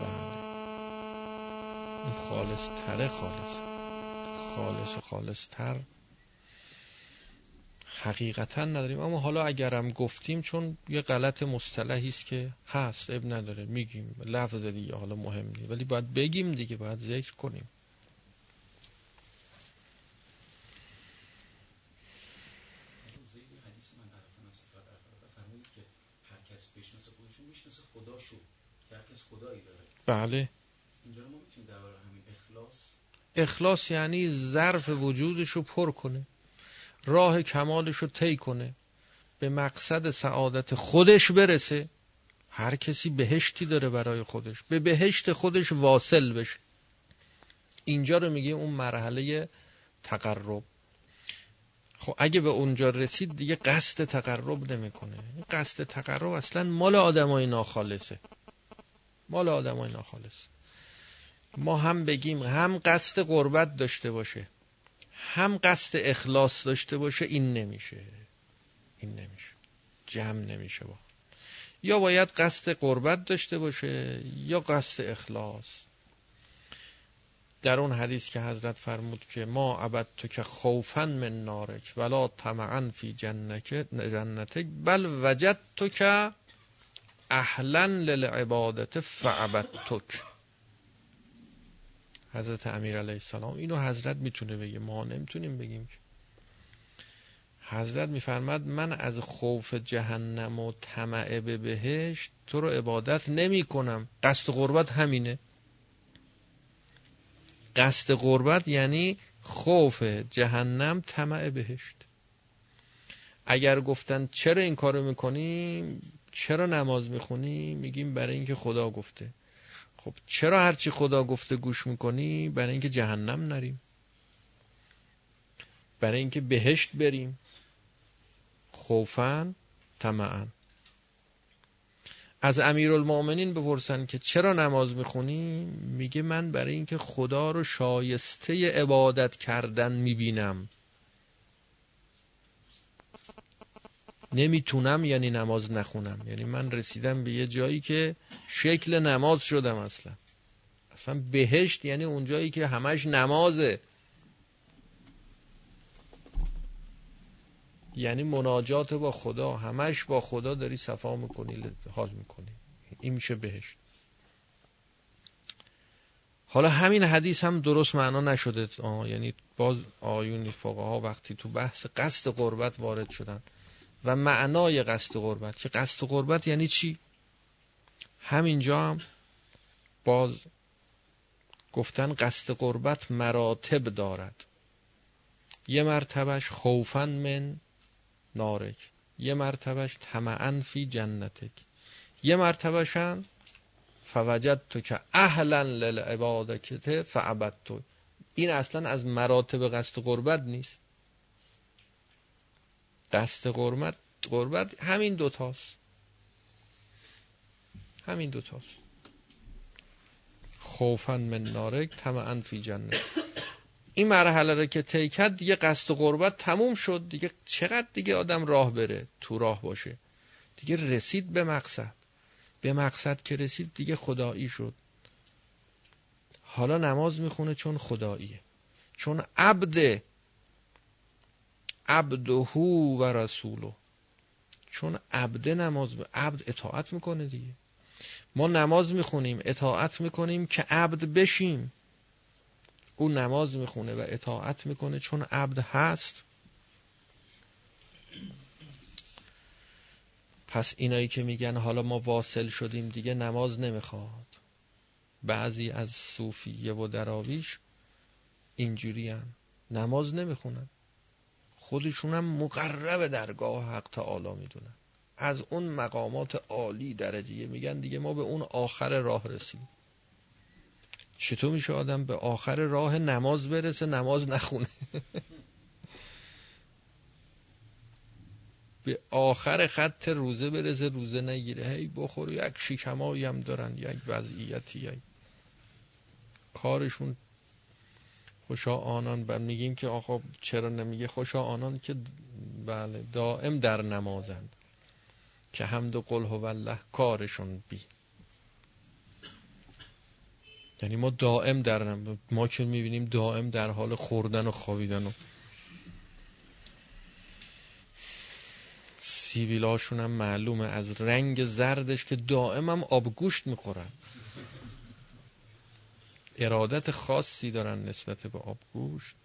بله. اون خالص تره خالص. خالص و خالص تر حقیقتا نداریم. اما حالا اگرم گفتیم چون یه غلط مصطلحی است که هست اب نداره. میگیم. لفظ دیگه حالا مهم نیست. ولی باید بگیم دیگه باید ذکر کنیم. بله اینجا ما می‌تونیم همین اخلاص یعنی ظرف وجودش رو پر کنه راه کمالش رو طی کنه به مقصد سعادت خودش برسه. هر کسی بهشتی داره برای خودش به بهشت خودش واصل بشه. اینجا رو میگه اون مرحله تقرب. خب اگه به اونجا رسید دیگه قصد تقرب نمی‌کنه. قصد تقرب اصلا مال آدمای ناخالصه. مال آدمای ناخالص ما هم بگیم هم قصد قربت داشته باشه هم قصد اخلاص داشته باشه این نمیشه این نمیشه جمع نمیشه با. یا باید قصد قربت داشته باشه یا قصد اخلاص. در اون حدیث که حضرت فرمود که ما عبد تو که خوفن من نارک ولا طمعا فی جنتک بل وجد تو که اهلا للعبادت فعبدتک. حضرت امیر علیه السلام. اینو حضرت می‌تونه بگه. ما نمی‌تونیم بگیم که. حضرت میفرماد من از خوف جهنم و طمع به بهشت تو رو عبادت نمی کنم قصد قربت همینه. قصد قربت یعنی خوف جهنم طمع بهشت. اگر گفتن چرا این کارو می‌کنیم؟ چرا نماز می‌خونی میگیم برای اینکه خدا گفته. خب چرا هرچی خدا گفته گوش می‌کنی؟ برای اینکه جهنم نریم. برای اینکه بهشت بریم. خوفن طمعا. از امیرالمؤمنین بپرسن که چرا نماز می‌خونی؟ میگه من برای اینکه خدا رو شایسته عبادت کردن می‌بینم. نمی‌تونم یعنی نماز نخونم. یعنی من رسیدم به یه جایی که شکل نماز شدم اصلا. اصلا بهشت یعنی اون جایی که همش نمازه. یعنی مناجات با خدا همش با خدا داری صفا می‌کنی حال می‌کنی. این میشه بهشت. حالا همین حدیث هم درست معنا نشده. آه یعنی باز آیونی فقها وقتی تو بحث قصد قربت وارد شدن. و معنای قصد قربت که قصد قربت یعنی چی؟ همینجا هم باز گفتن قصد قربت مراتب دارد. یه مرتبش خوفن من نارک. یه مرتبش طمعا فی جنتک. یه مرتبشن فوجد تو که اهلا للعبادکت فعبد تو این اصلا از مراتب قصد قربت نیست. قصد قربت قربت همین دوتاست همین دوتاست خوفن من نارک طمعا فی جنت. این مرحله رو که کرد دیگه قصد قربت تموم شد. دیگه چقدر دیگه آدم راه بره تو راه باشه؟ دیگه رسید به مقصد. به مقصد که رسید دیگه خدایی شد. حالا نماز می‌خونه چون خداییه. چون عبد عبدهو و رسولو چون عبد نماز عبد اطاعت می‌کنه دیگه. ما نماز می‌خونیم اطاعت می‌کنیم که عبد بشیم. او نماز می‌خونه و اطاعت می‌کنه چون عبد هست. پس اینایی که میگن حالا ما واصل شدیم دیگه نماز نمی‌خواد. بعضی از صوفیه و دراویش اینجوری هم. نماز نمی‌خونن. خودشونم مقرب درگاه حق تعالی می‌دونن. از اون مقامات عالی درجیه میگن دیگه ما به اون آخر راه رسیم چطور میشه آدم به آخر راه نماز برسه نماز نخونه؟ به آخر خط روزه برسه روزه نگیره. هی بخور یک شیکمایی هم دارن یک وضعیتی یک کارشون خوشا آنان. و میگیم که آقا چرا نمیگه؟ خوشا آنان که بله دائم در نمازند. که حمد و قل هو الله کارشون بی. یعنی ما دائم در ما که می‌بینیم دائم در حال خوردن و خوابیدن و سیویلاشون هم معلومه. از رنگ زردش که دائم هم آبگوشت می‌خورن. ارادت خاصی دارن نسبت به آبگوشت؟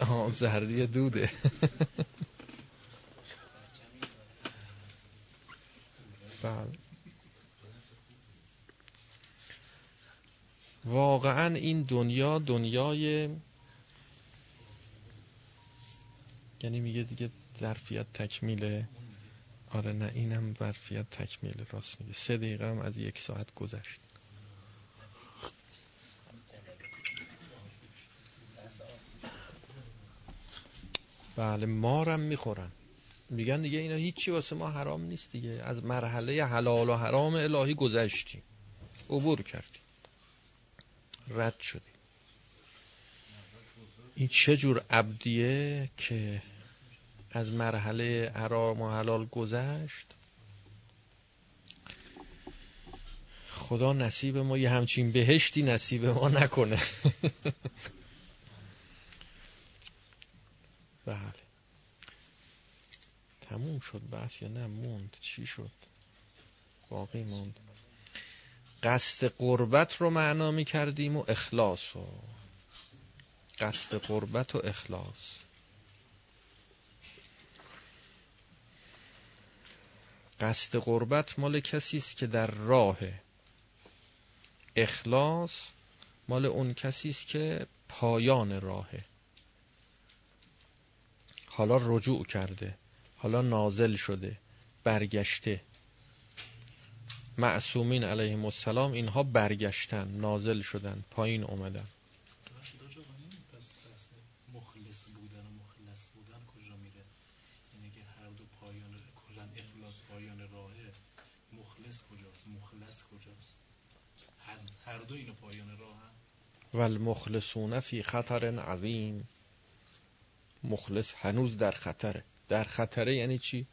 آه زردی دوده. بله. واقعا این دنیا دنیای یعنی میگه دیگه ظرفیت تکمیله. آره نه اینم ظرفیت تکمیل راست میگه. سه دقیقه هم از یک ساعت گذشت. بله مارم می‌خورن. میگن دیگه اینا هیچی واسه ما حرام نیست دیگه. از مرحله حلال و حرام الهی گذشتیم. عبور کردیم. رد شدیم. این چه جور عبدیه که از مرحله حرام و حلال گذشت؟ خدا نصیب ما یه همچین بهشتی نصیب ما نکنه. بله. تموم شد بحث یا نه؟ موند. چی شد؟ باقی موند. قصد قربت رو معنا می کردیم و اخلاص و قصد قربت و اخلاص. قصد قربت مال کسی است که در راه اخلاص مال اون کسی است که پایان راهه. حالا رجوع کرده. حالا نازل شده. برگشته. معصومین علیهم السلام اینها برگشتن نازل شدن پایین اومدن. هر دو اینو پایان راه و المخلصون فی خطر عظیم. مخلص هنوز در خطره. در خطره یعنی چی؟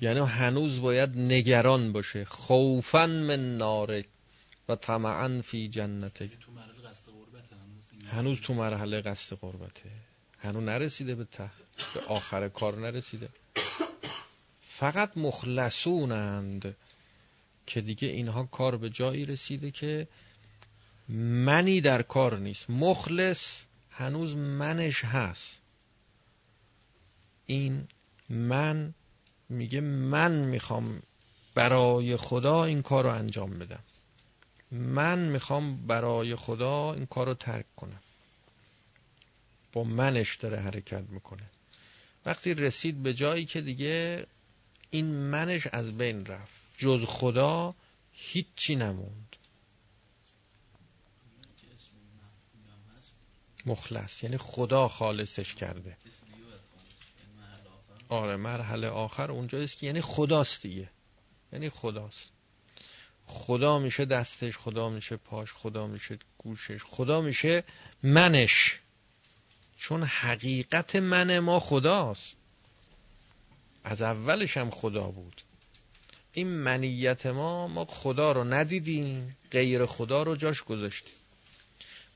یعنی هنوز باید نگران باشه. خوفا من نارک و طمعا فی جنته. هنوز؟ هنوز تو مرحله قصد قربته هنوز نرسیده به ته. به آخر کار نرسیده. فقط مخلصونند که دیگه اینها کار به جایی رسیده که منی در کار نیست. مخلص هنوز منش هست. این من میگه من می‌خوام برای خدا این کار رو انجام بدم. من می‌خوام برای خدا این کار رو ترک کنم. با منش داره حرکت می‌کنه. وقتی رسید به جایی که دیگه این منش از بین رفت. جز خدا هیچی نموند. مخلص. یعنی خدا خالصش کرده کسی دیگه باید خالص یعنی محل آخر آره مرحله آخر اونجاست که یعنی خداست دیگه. یعنی خداست. خدا میشه دستش خدا میشه پاش خدا میشه گوشش خدا میشه منش. چون حقیقت من ما خداست. از اولش هم خدا بود. این منیت ما ما خدا رو ندیدیم غیر خدا رو جاش گذاشتیم.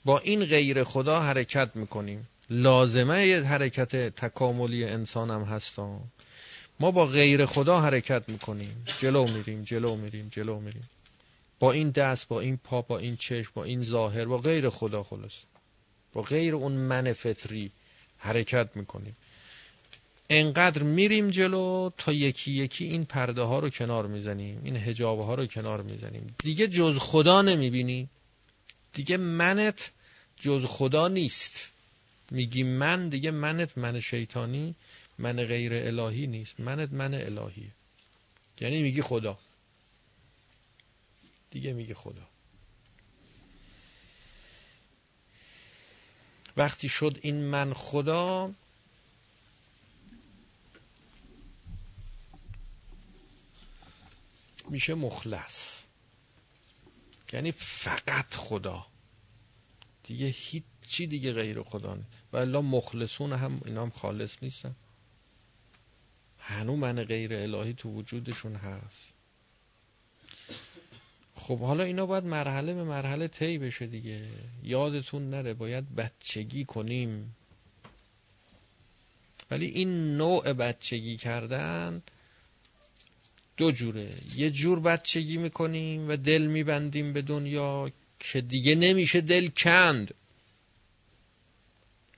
با این غیر خدا حرکت می‌کنیم. لازمه حرکت تکاملی انسان هم هستن ما با غیر خدا حرکت می‌کنیم. جلو میریم جلو میریم جلو میریم. با این دست با این پا با این چشم با این ظاهر با غیر خدا خلاص. با غیر اون من فطری حرکت می‌کنیم. انقدر میریم جلو تا یکی یکی این پرده ها رو کنار می‌زنیم این هجاب ها رو کنار می‌زنیم. دیگه جز خدا نمی‌بینی. دیگه منت جز خدا نیست. میگی من دیگه منت من شیطانی من غیر الهی نیست. منت من الهیه. یعنی میگی خدا. دیگه میگی خدا. وقتی شد این من خدا میشه مخلص. یعنی فقط خدا. دیگه هیچی دیگه غیر خدا نیست و الا مخلصون هم اینا هم خالص نیستن. هنو من غیر الهی تو وجودشون هست. خب حالا اینا باید مرحله به مرحله طی بشه دیگه. یادتون نره باید بچگی کنیم. ولی این نوع بچگی کردن دو جوره. یه جور بچگی می‌کنیم و دل میبندیم به دنیا که دیگه نمیشه دل کند.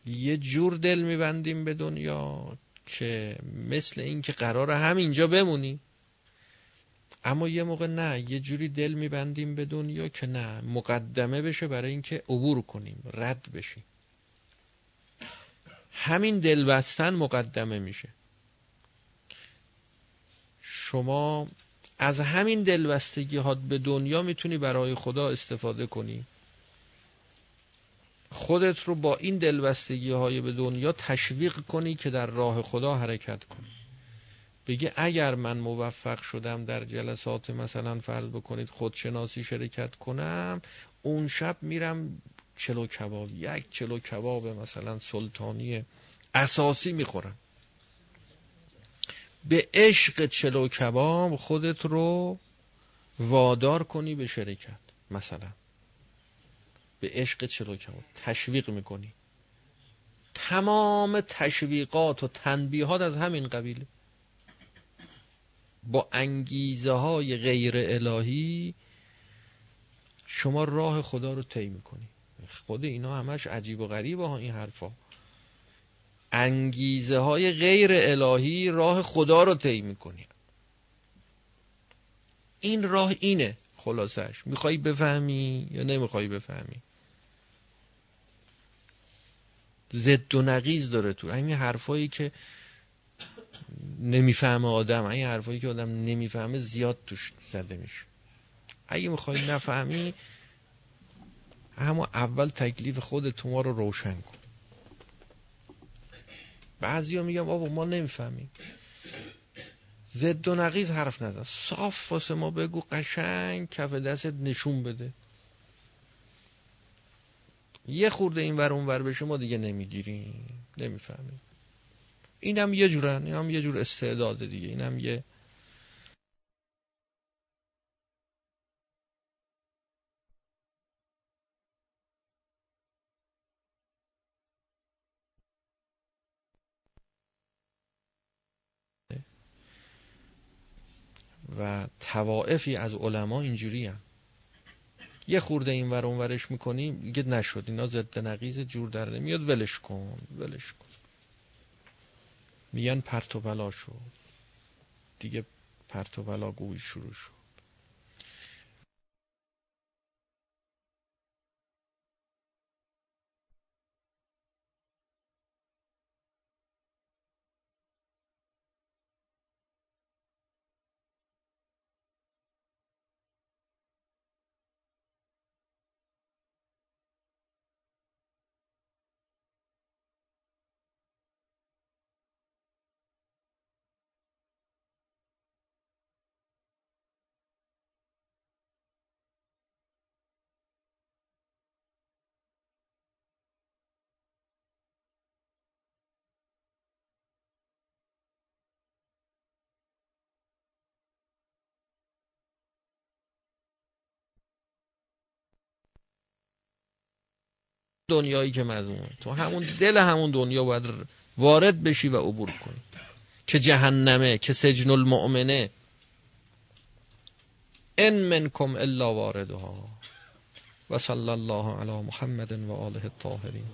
یه جور دل میبندیم به دنیا که مثل این که قرار همینجا بمونیم اما یه موقع نه یه جوری دل میبندیم به دنیا که نه مقدمه بشه برای اینکه عبور کنیم رد بشیم. همین دل بستن مقدمه میشه. شما از همین دلبستگی ها به دنیا می‌تونی برای خدا استفاده کنی. خودت رو با این دلبستگی های به دنیا تشویق کنی که در راه خدا حرکت کنی. بگه اگر من موفق شدم در جلسات مثلا فرض بکنید خودشناسی شرکت کنم اون شب میرم چلو کباب یک چلو کباب مثلا سلطانی اساسی می‌خورم. به عشق چلو کباب خودت رو وادار کنی به شرکت مثلا. به عشق کباب تشویق می‌کنی. تمام تشویقات و تنبیهات از همین قبیله با انگیزه های غیر الهی شما راه خدا رو طی می‌کنی. خود اینا همش عجیب و غریبه ها این حرفا. انگیزه های غیر الهی راه خدا رو طی می‌کنی. این راه اینه خلاصش می‌خوای بفهمی یا نمی‌خوای بفهمی؟ زد و نقیز داره تو. همین حرفایی که نمی‌فهمه آدم این حرفایی که آدم نمی‌فهمه زیاد توش زده میشه. اگه می‌خوای نفهمی همون اول تکلیف خودت ما رو روشن کن. بعضی ها میگم بابا ما نمی‌فهمیم. زد و نقیز حرف نزن. صاف واسه ما بگو قشنگ کف دستت نشون بده. یه خورده این ور اون ور بشه ما دیگه نمی‌گیریم. نمی‌فهمیم. اینم یه جورن اینم یه جور استعداد دیگه. اینم یه و توائفی از علما اینجوری هم. یه خورده این ور ورش می‌کنی دیگه نشد اینا ضد نقیز جور در نمیاد ولش کن ولش کن. میگن پرت و شد دیگه پرت و بلا گوی شروع شد. دنیایی که مضمون تو همون دل همون دنیا باید وارد بشی و عبور کنی. که جهنمه که سجن المؤمنه. ان منکم الا واردها. و صلی الله علی محمد و آله الطاهرین.